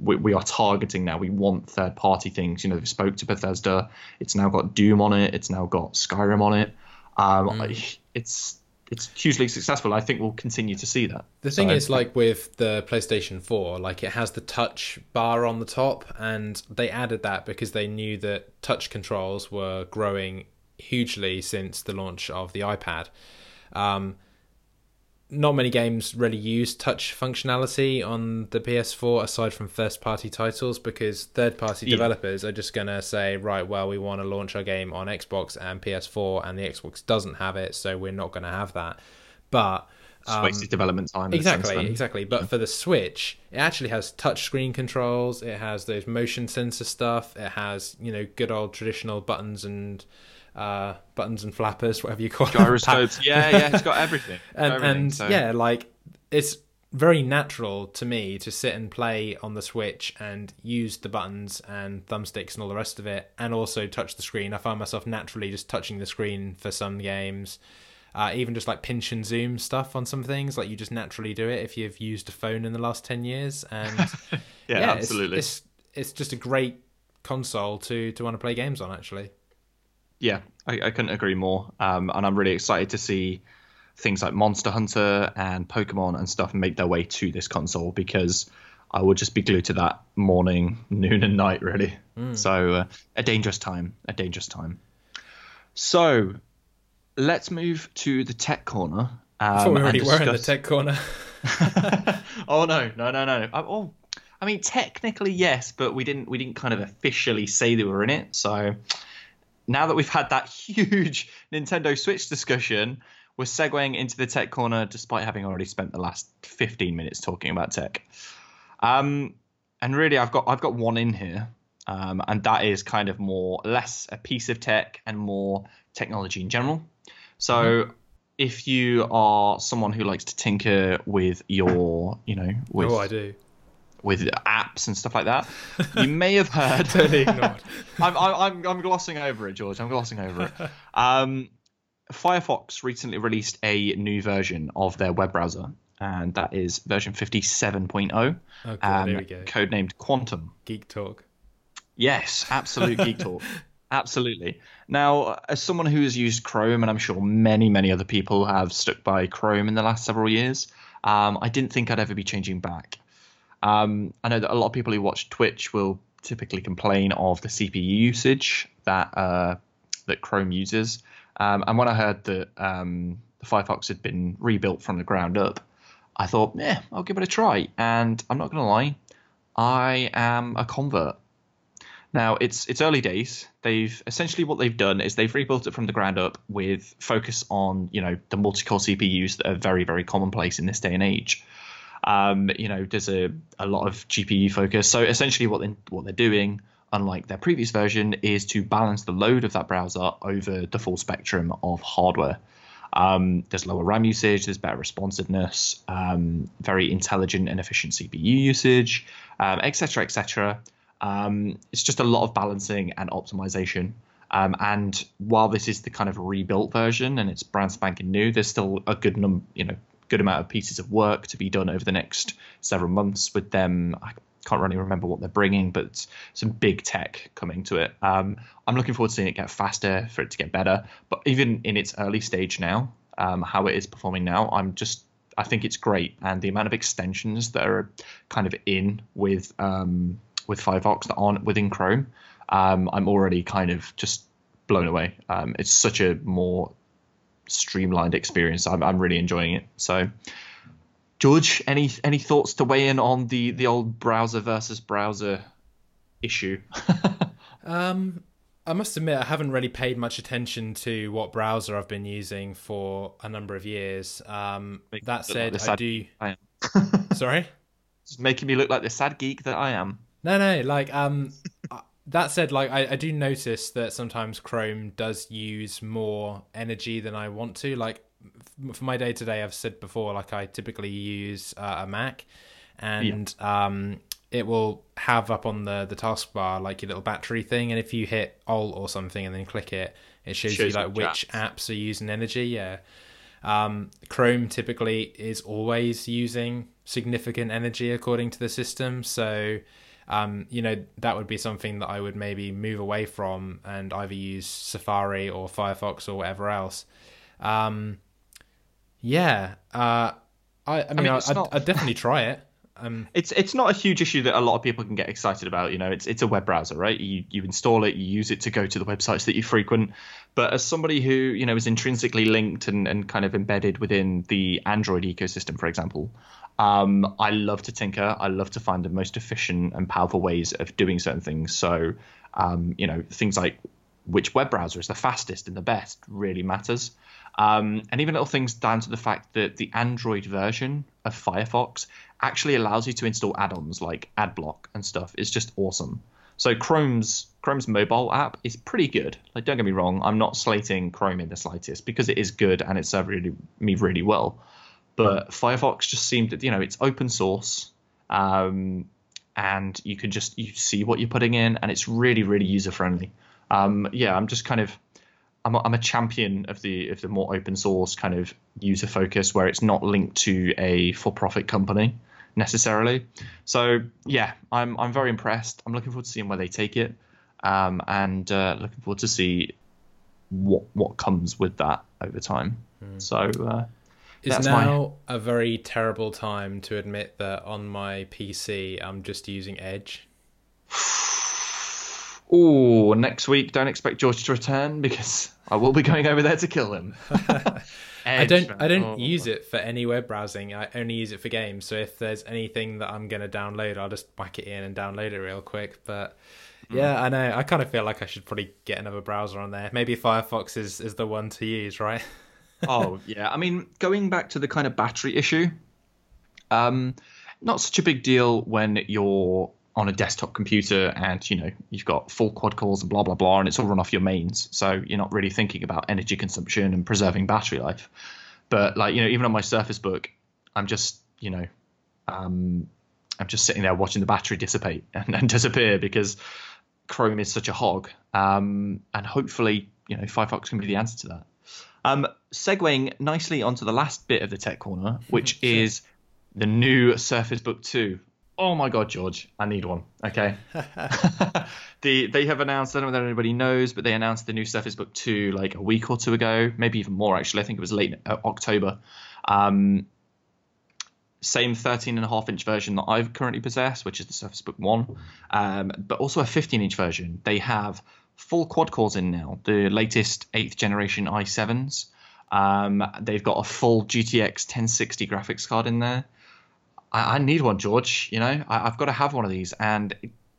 we, we are targeting now. We want third party things. You know, they spoke to Bethesda. It's now got Doom on it. It's now got Skyrim on it. Um, Mm. It's it's hugely successful. I think we'll continue to see that. The thing So- is, like with the PlayStation 4, like it has the touch bar on the top, and they added that because they knew that touch controls were growing hugely since the launch of the iPad. Um, not many games really use touch functionality on the PS4 aside from first party titles because third party Yeah. developers are just going to say, right, well, we want to launch our game on Xbox and PS4, and the Xbox doesn't have it, so we're not going to have that. But um, wasted development time. in a sense Exactly, exactly. But for the Switch, it actually has touch screen controls. It has those motion sensor stuff. It has you know good old traditional buttons and uh, buttons and flappers, whatever you call them. Gyroscopes. yeah, yeah, it's got everything. and everything, and so- yeah, like it's very natural to me to sit and play on the Switch and use the buttons and thumbsticks and all the rest of it, and also touch the screen. I find myself naturally just touching the screen for some games. Uh, even just like pinch and zoom stuff on some things, like you just naturally do it if you've used a phone in the last ten years. And yeah, it's- absolutely. it's, it's just a great console to to want to play games on. Actually, Yeah, I, I couldn't agree more. Um, and I'm really excited to see things like Monster Hunter and Pokemon and stuff make their way to this console because I would just be glued to that morning, noon, and night, really. So, uh, a dangerous time, a dangerous time. So, let's move to the tech corner. Um, I thought we and already were in the tech corner. oh no, no, no, no. I, oh, I mean, technically yes, but we didn't we didn't kind of officially say they were in it. So now that we've had that huge Nintendo Switch discussion, we're segueing into the tech corner, despite having already spent the last 15 minutes talking about tech. Um, and really, I've got I've got one in here, um, and that is kind of more less a piece of tech and more technology in general. So. If you are someone who likes to tinker with your, you know, with oh, I do. With apps and stuff like that. You may have heard. Totally ignored. I'm, I'm, I'm glossing over it, George. I'm glossing over it. Um, Firefox recently released a new version of their web browser, and that is version 57.0, Oh, God, um, there we go. codenamed Quantum. Geek talk. Yes, absolute geek talk. Absolutely. Now, as someone who has used Chrome, and I'm sure many, many other people have stuck by Chrome in the last several years, um, I didn't think I'd ever be changing back. Um, I know that a lot of people who watch Twitch will typically complain of the CPU usage that uh, that Chrome uses. Um, and when I heard that um, the Firefox had been rebuilt from the ground up, I thought, yeah, I'll give it a try. And I'm not going to lie, I am a convert. Now it's it's early days. They've essentially what they've done is they've rebuilt it from the ground up with focus on you know the multi-core CPUs that are very very commonplace in this day and age. Um, you know there's a, a lot of GPU focus. So essentially what they what they're doing, unlike their previous version, is to balance the load of that browser over the full spectrum of hardware. Um, there's lower RAM usage, there's better responsiveness, um, very intelligent and efficient CPU usage, um, etc. etc. Um, it's just a lot of balancing and optimization. Um, and while this is the kind of rebuilt version and it's brand spanking new, there's still a good number, you know good amount of pieces of work to be done over the next several months with them. I can't really remember what they're bringing, but some big tech coming to it. Um, I'm looking forward to seeing it get faster, for it to get better. But even in its early stage now, um, how it is performing now, I'm just I think it's great, and the amount of extensions that are kind of in with um, with Firefox that aren't within Chrome, um, I'm already kind of just blown away. Um, it's such a more streamlined experience. I'm, I'm really enjoying it. So, George, any any thoughts to weigh in on the the old browser versus browser issue? um, I must admit, I haven't really paid much attention to what browser I've been using for a number of years. Um, that said, like I do. I am. Sorry, it's making me look like the sad geek that I am. No, no, like um, that said, like I, I do notice that sometimes Chrome does use more energy than I want to. Like for my day to day, I've said before, like I typically use uh, a Mac, and yeah. um, it will have up on the the taskbar like your little battery thing, and if you hit Alt or something and then click it, it shows, shows you like which apps. apps are using energy. Yeah. Um, Chrome typically is always using significant energy according to the system, so um, you know that would be something that I would maybe move away from and either use Safari or Firefox or whatever else. Um, yeah, uh, I, I mean, I, mean. I'd, I'd definitely try it. Um, it's it's not a huge issue that a lot of people can get excited about. You know, it's it's a web browser, right? You you install it, you use it to go to the websites that you frequent. But as somebody who you know is intrinsically linked and, and kind of embedded within the Android ecosystem, for example, um, I love to tinker. I love to find the most efficient and powerful ways of doing certain things. So, um, you know, things like which web browser is the fastest and the best really matters. Um, and even little things down to the fact that the Android version of Firefox actually allows you to install add-ons like AdBlock and stuff. It's just awesome. So Chrome's Chrome's mobile app is pretty good. Like, don't get me wrong, I'm not slating Chrome in the slightest because it is good and it served really, me really well. But Firefox just seemed, you know, it's open source, um, and you can just you see what you're putting in, and it's really, really user friendly. Um, yeah, I'm just kind of I'm a, I'm a champion of the of the more open source kind of user focus where it's not linked to a for profit company necessarily. So yeah, I'm I'm very impressed. I'm looking forward to seeing where they take it, um, and uh, looking forward to see what what comes with that over time. Mm. So uh, it's now my... a very terrible time to admit that on my PC I'm just using Edge. Oh, next week don't expect George to return because I will be going over there to kill him. I don't I don't oh. use it for any web browsing. I only use it for games. So if there's anything that I'm gonna download, I'll just whack it in and download it real quick. But hmm. yeah, I know. I kind of feel like I should probably get another browser on there. Maybe Firefox is, is the one to use, right? oh yeah, I mean, going back to the kind of battery issue, um, not such a big deal when you're on a desktop computer and you know you've got full quad cores and blah blah blah, and it's all run off your mains, so you're not really thinking about energy consumption and preserving battery life. But like you know, even on my Surface Book, I'm just you know, um, I'm just sitting there watching the battery dissipate and, and disappear because Chrome is such a hog. Um, and hopefully, you know, Firefox can be the answer to that. Um, segueing nicely onto the last bit of the tech corner, which is the new Surface Book 2. Oh my god, George, I need one. Okay. the they have announced, I don't know whether anybody knows, but they announced the new Surface Book 2 like a week or two ago, maybe even more actually. I think it was late uh, October. Um, same 13 and a half inch version that I've currently possess, which is the Surface Book 1, um, but also a 15 inch version. They have full quad cores in now, the latest eighth generation i7s. Um, they've got a full GTX 1060 graphics card in there. I, I need one, George. You know, I, have got to have one of these, and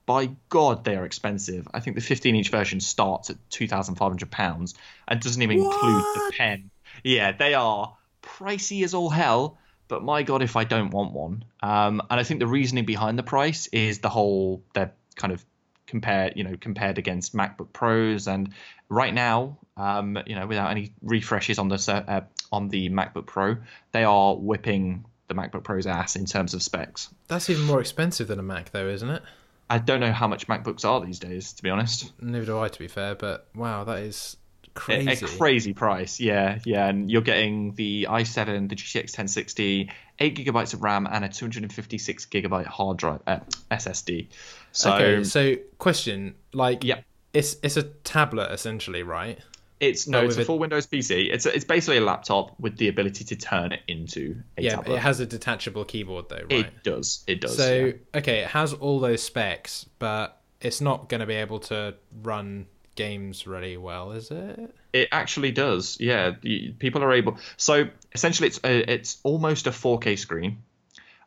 by God, they are expensive. I think the 15 inch version starts at 2,500 pounds and doesn't even what? include the pen. Yeah, they are pricey as all hell. But my God, if I don't want one. Um, and I think the reasoning behind the price is the whole they're kind of compared you know compared against MacBook Pros and right now um, you know without any refreshes on the uh, on the MacBook Pro they are whipping the MacBook Pro's ass in terms of specs. That's even more expensive than a Mac though, isn't it? I don't know how much MacBooks are these days, to be honest. Neither do I, to be fair. But wow, that is A- crazy. A, crazy price, yeah, yeah. And you're getting the i7, the GTX 1060, eight gigabytes of RAM, and a 256 gigabyte hard drive uh, SSD. So okay, so question, like, Yeah. it's it's a tablet essentially, right? It's no, it's a with it- full Windows PC. It's a, it's basically a laptop with the ability to turn it into a Yeah, tablet. it has a detachable keyboard though, right? It does. It does. so yeah. okay, it has all those specs, but it's not going to be able to run games really well, is it? It actually does. Yeah, people are able. So essentially, it's a, it's almost a 4K screen.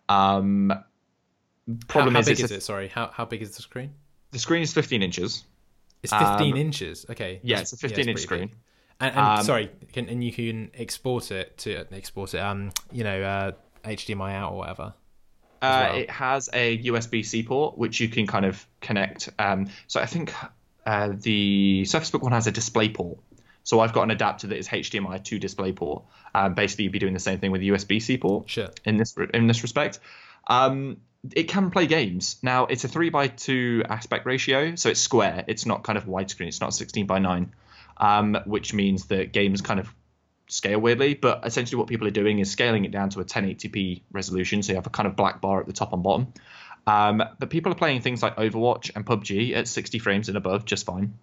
Um, problem how, how is, big is a- it? Sorry, how how big is the screen? the screen is 15 inches. It's 15 Um, inches. Okay. Yeah, that's- it's a 15 inch screen. big. And, and Um, sorry, can, and you can export it to export it. Um, you know, uh, HDMI out or whatever. Uh, well. It has a USB C port which you can kind of connect. Um, so I think uh, the Surface Book one has a display port. So I've got an adapter that is HDMI to display port. Um, basically, you'd be doing the same thing with the USB C port. Sure. in this in this respect. Um, it can play games. Now it's a three by two aspect ratio, so it's square. It's not kind of widescreen. It's not sixteen by nine, um, which means that games kind of scale weirdly. But essentially, what people are doing is scaling it down to a 1080p resolution, so you have a kind of black bar at the top and bottom. Um, but people are playing things like Overwatch and PUBG at 60 frames and above just fine,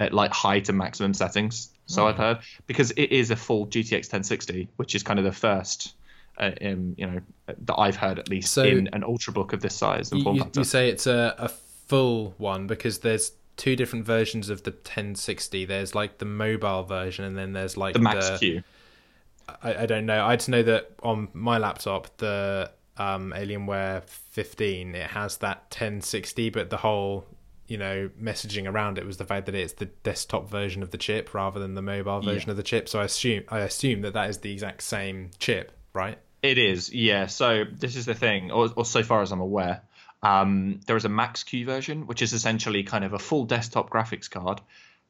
at like high to maximum settings. So I've heard because it is a full GTX 1060, which is kind of the first, uh, um, you know, that I've heard at least So- in an ultrabook of this size and You, form you, factor. you say it's a, a full one because there's two different versions of the 1060. There's like the mobile version, and then there's like the Max Q. I, I don't know. I just know that on my laptop, the um, Alienware 15, it has that 1060, but the whole you know messaging around it was the fact that it's the desktop version of the chip rather than the mobile version of the chip. So I assume I assume that that is the exact same chip, right? It is, yeah. So this is the thing, or, or so far as I'm aware, um, there is a Max Q version, which is essentially kind of a full desktop graphics card,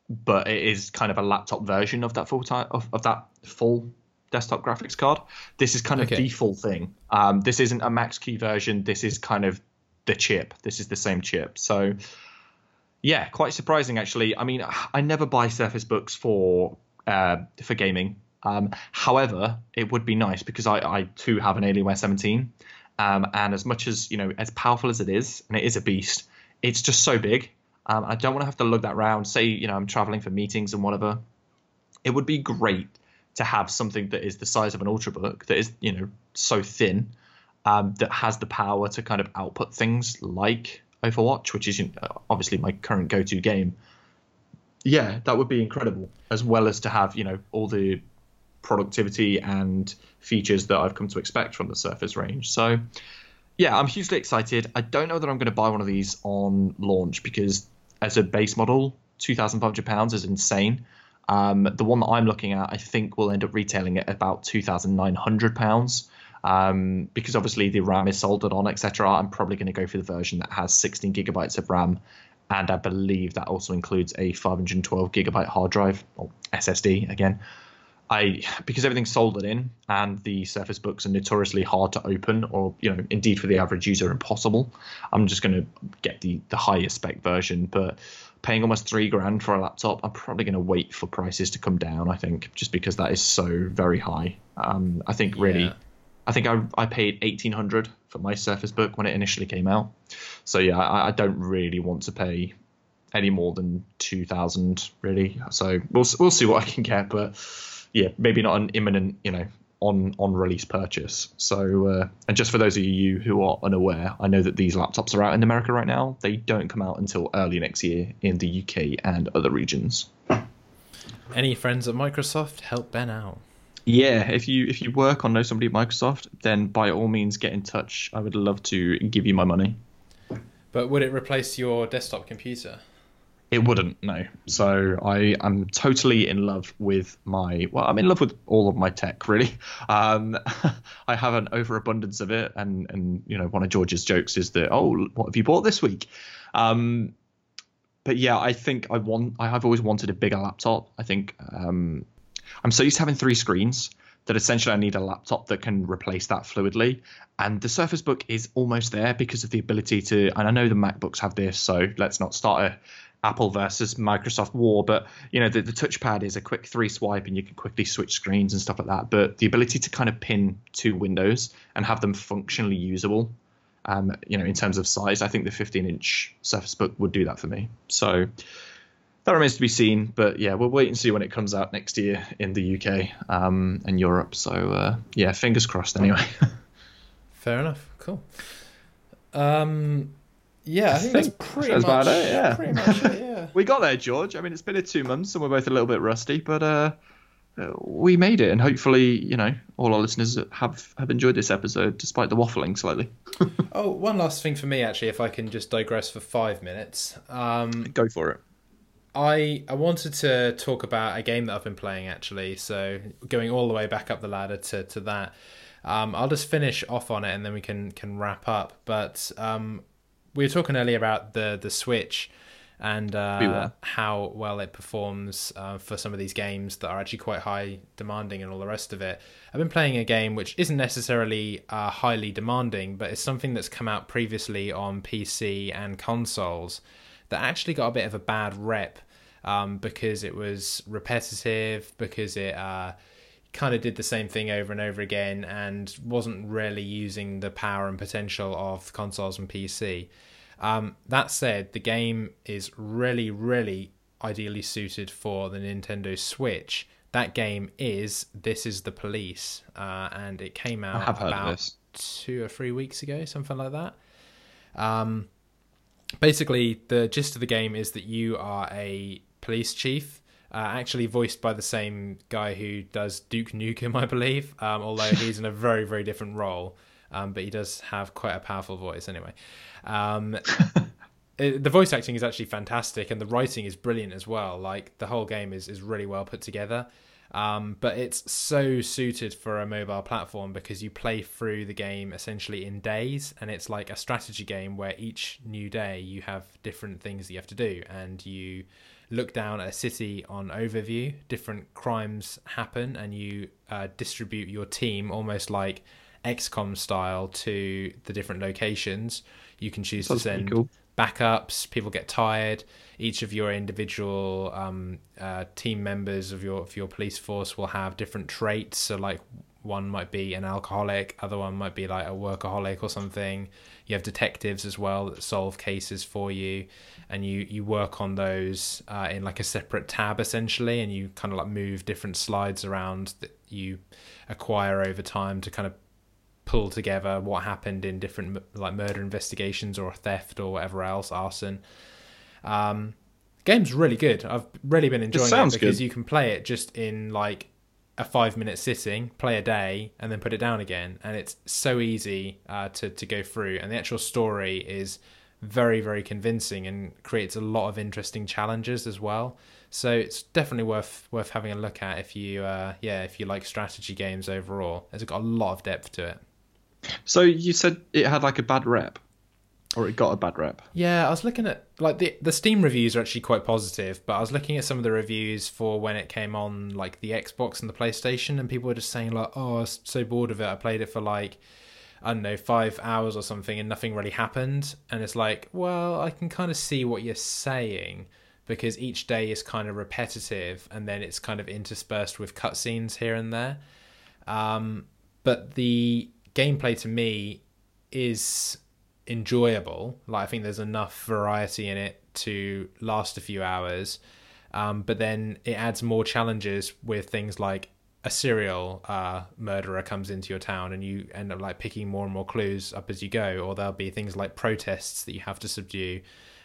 but it is kind of a laptop version of that full time of, of that full desktop graphics card. This is kind of Okay. the full thing. Um, this isn't a Max Q version. This is kind of the chip. This is the same chip. So yeah, quite surprising actually. I mean, I never buy Surface Books for uh, for gaming. Um, however, it would be nice because I, I too have an Alienware 17, um, and as much as you know, as powerful as it is, and it is a beast, it's just so big. Um, I don't want to have to lug that around. Say you know I'm traveling for meetings and whatever. It would be great to have something that is the size of an ultrabook that is you know so thin um, that has the power to kind of output things like Overwatch, which is obviously my current go-to game. Yeah, that would be incredible, as well as to have you know all the productivity and features that I've come to expect from the Surface range. So, yeah, I'm hugely excited. I don't know that I'm going to buy one of these on launch because, as a base model, two thousand five hundred pounds is insane. Um, the one that I'm looking at, I think, will end up retailing at about two thousand nine hundred pounds. Um, because obviously the RAM is soldered on, etc. I'm probably going to go for the version that has 16 gigabytes of RAM, and I believe that also includes a 512 gigabyte hard drive or SSD again. I because everything's soldered in and the Surface Books are notoriously hard to open, or you know, indeed for the average user impossible. I'm just going to get the the highest spec version, but paying almost three grand for a laptop, I'm probably going to wait for prices to come down. I think just because that is so very high. Um, I think really, Yeah. I think I I paid 1800 for my Surface Book when it initially came out. So yeah, I, I don't really want to pay any more than 2000 really. So we'll we'll see what I can get, but yeah, maybe not an imminent, you know, on on release purchase. So, uh, and just for those of you who are unaware, I know that these laptops are out in America right now. They don't come out until early next year in the UK and other regions. Any friends at Microsoft help Ben out? Yeah, if you if you work or know somebody at Microsoft, then by all means get in touch. I would love to give you my money. But would it replace your desktop computer? It wouldn't, no. So I am totally in love with my well, I'm in love with all of my tech really. Um, I have an overabundance of it, and and you know one of George's jokes is that oh, what have you bought this week? Um, but yeah, I think I want. I have always wanted a bigger laptop. I think um, I'm so used to having three screens that essentially I need a laptop that can replace that fluidly. And the Surface Book is almost there because of the ability to, and I know the MacBooks have this, so let's not start a Apple versus Microsoft war, but you know the, the touchpad is a quick three swipe and you can quickly switch screens and stuff like that. But the ability to kind of pin two windows and have them functionally usable, um, you know, in terms of size, I think the 15-inch Surface Book would do that for me. So that remains to be seen. But yeah, we'll wait and see when it comes out next year in the UK um, and Europe. So uh, yeah, fingers crossed. Anyway. Fair enough. Cool. Um, yeah, I think, that's pretty that's much, it. Yeah, pretty much it, yeah. we got there, George. I mean, it's been a two months, and we're both a little bit rusty, but uh, we made it, and hopefully, you know, all our listeners have have enjoyed this episode, despite the waffling slightly. oh, one last thing for me, actually, if I can just digress for five minutes. Um, Go for it. I I wanted to talk about a game that I've been playing actually, so going all the way back up the ladder to to that. Um, I'll just finish off on it and then we can can wrap up. But um, we were talking earlier about the the Switch and uh, how well it performs uh, for some of these games that are actually quite high demanding and all the rest of it. I've been playing a game which isn't necessarily uh, highly demanding, but it's something that's come out previously on PC and consoles that actually got a bit of a bad rep um, because it was repetitive, because it uh, kind of did the same thing over and over again and wasn't really using the power and potential of consoles and PC. Um, that said, the game is really, really ideally suited for the Nintendo Switch. That game is This Is the Police, uh, and it came out about two or three weeks ago, something like that. Um, basically, the gist of the game is that you are a police chief uh, actually voiced by the same guy who does Duke Nukem, I believe. Um, although he's in a very, very different role, um, but he does have quite a powerful voice anyway. Um, it, the voice acting is actually fantastic, and the writing is brilliant as well. Like the whole game is is really well put together. Um, but it's so suited for a mobile platform because you play through the game essentially in days, and it's like a strategy game where each new day you have different things that you have to do, and you look down at a city on overview, different crimes happen, and you uh, distribute your team almost like XCOM style to the different locations. You can choose That's to send cool. backups. People get tired. Each of your individual um, uh, team members of your of your police force will have different traits. So, like one might be an alcoholic, other one might be like a workaholic or something. You have detectives as well that solve cases for you and you you work on those uh, in like a separate tab essentially, and you kind of like move different slides around that you acquire over time to kind of pull together what happened in different like murder investigations or theft or whatever else, arson. Um, game's really good. I've really been enjoying it, it because good. you can play it just in like a five minute sitting, play a day, and then put it down again, and it's so easy uh, to to go through. And the actual story is very very convincing and creates a lot of interesting challenges as well. So it's definitely worth worth having a look at if you uh, yeah if you like strategy games overall. It's got a lot of depth to it. So you said it had like a bad rep or it got a bad rep yeah i was looking at like the the steam reviews are actually quite positive but i was looking at some of the reviews for when it came on like the xbox and the playstation and people were just saying like oh i was so bored of it i played it for like I don't know, five hours or something and nothing really happened. And it's like, well, I can kind of see what you're saying because each day is kind of repetitive and then it's kind of interspersed with cutscenes here and there. Um, but the gameplay to me is enjoyable. Like, I think there's enough variety in it to last a few hours. Um, but then it adds more challenges with things like a serial uh, murderer comes into your town and you end up like picking more and more clues up as you go or there'll be things like protests that you have to subdue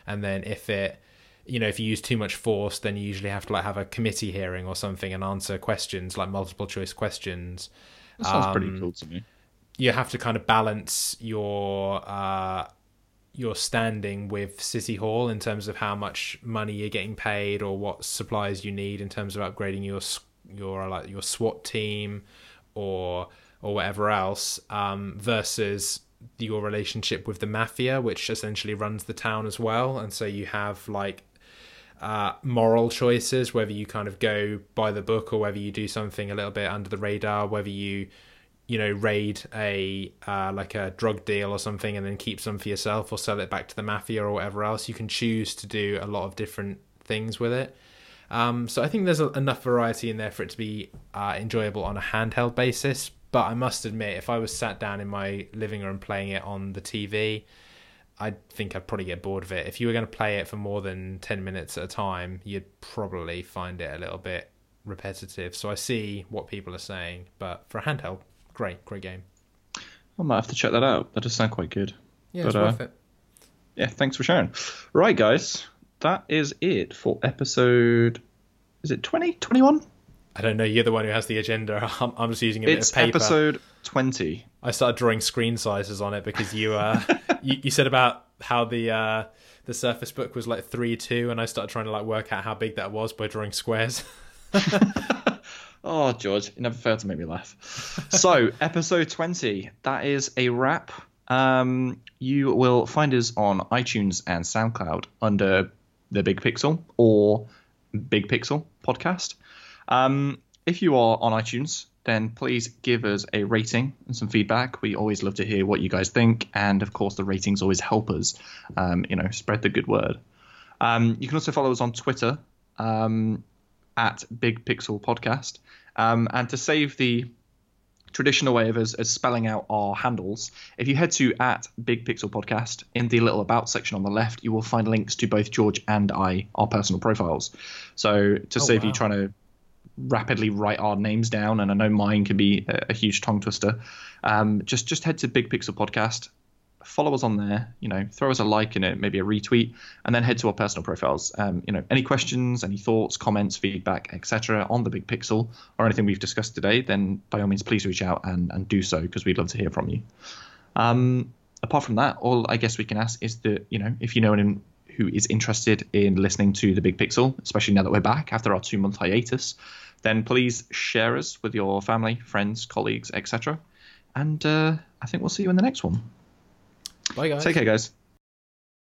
and then if it you know if you use too much force then you usually have to like have a committee hearing or something and answer questions like multiple choice questions that sounds um, pretty cool to me you have to kind of balance your uh, your standing with City Hall in terms of how much money you're getting paid or what supplies you need in terms of upgrading your your like your SWAT team or or whatever else um, versus your relationship with the mafia, which essentially runs the town as well. And so you have like uh, moral choices, whether you kind of go by the book or whether you do something a little bit under the radar, whether you you know raid a uh, like a drug deal or something and then keep some for yourself or sell it back to the mafia or whatever else. You can choose to do a lot of different things with it. Um, so I think there's a, enough variety in there for it to be uh, enjoyable on a handheld basis. But I must admit, if I was sat down in my living room playing it on the TV, I think I'd probably get bored of it. If you were going to play it for more than 10 minutes at a time, you'd probably find it a little bit repetitive. So I see what people are saying, but for a handheld, great, great game. I might have to check that out. That does sound quite good. Yeah, but, it's worth uh, it. Yeah, thanks for sharing. Right, guys, that is it for episode. Is it 20? 21? I don't know. You're the one who has the agenda. I'm, I'm just using a it's bit of paper. episode 20. I started drawing screen sizes on it because you uh you, you said about how the uh the Surface Book was like three two, and I started trying to like work out how big that was by drawing squares. Oh, George, you never fail to make me laugh. so, episode 20, that is a wrap. Um, you will find us on iTunes and SoundCloud under the Big Pixel or Big Pixel podcast. Um, if you are on iTunes, then please give us a rating and some feedback. We always love to hear what you guys think, and of course, the ratings always help us, um, you know, spread the good word. Um, you can also follow us on Twitter um, at Big Pixel Podcast, um, and to save the traditional way of us, us spelling out our handles, if you head to at Big Pixel Podcast in the little about section on the left, you will find links to both George and I, our personal profiles. So to Oh, save you trying to rapidly write our names down, and I know mine can be a, a huge tongue twister, um, just just head to Big Pixel Podcast. Follow us on there, you know, throw us a like and a, maybe a retweet, and then head to our personal profiles. Um, you know, any questions, any thoughts, comments, feedback, etc. on the Big Pixel or anything we've discussed today, then by all means, please reach out and, and do so because we'd love to hear from you. Um, apart from that, all I guess we can ask is that you know if you know anyone who is interested in listening to the Big Pixel, especially now that we're back after our two month hiatus, then please share us with your family, friends, colleagues, etc. And uh, I think we'll see you in the next one. Bye guys. Take care, guys.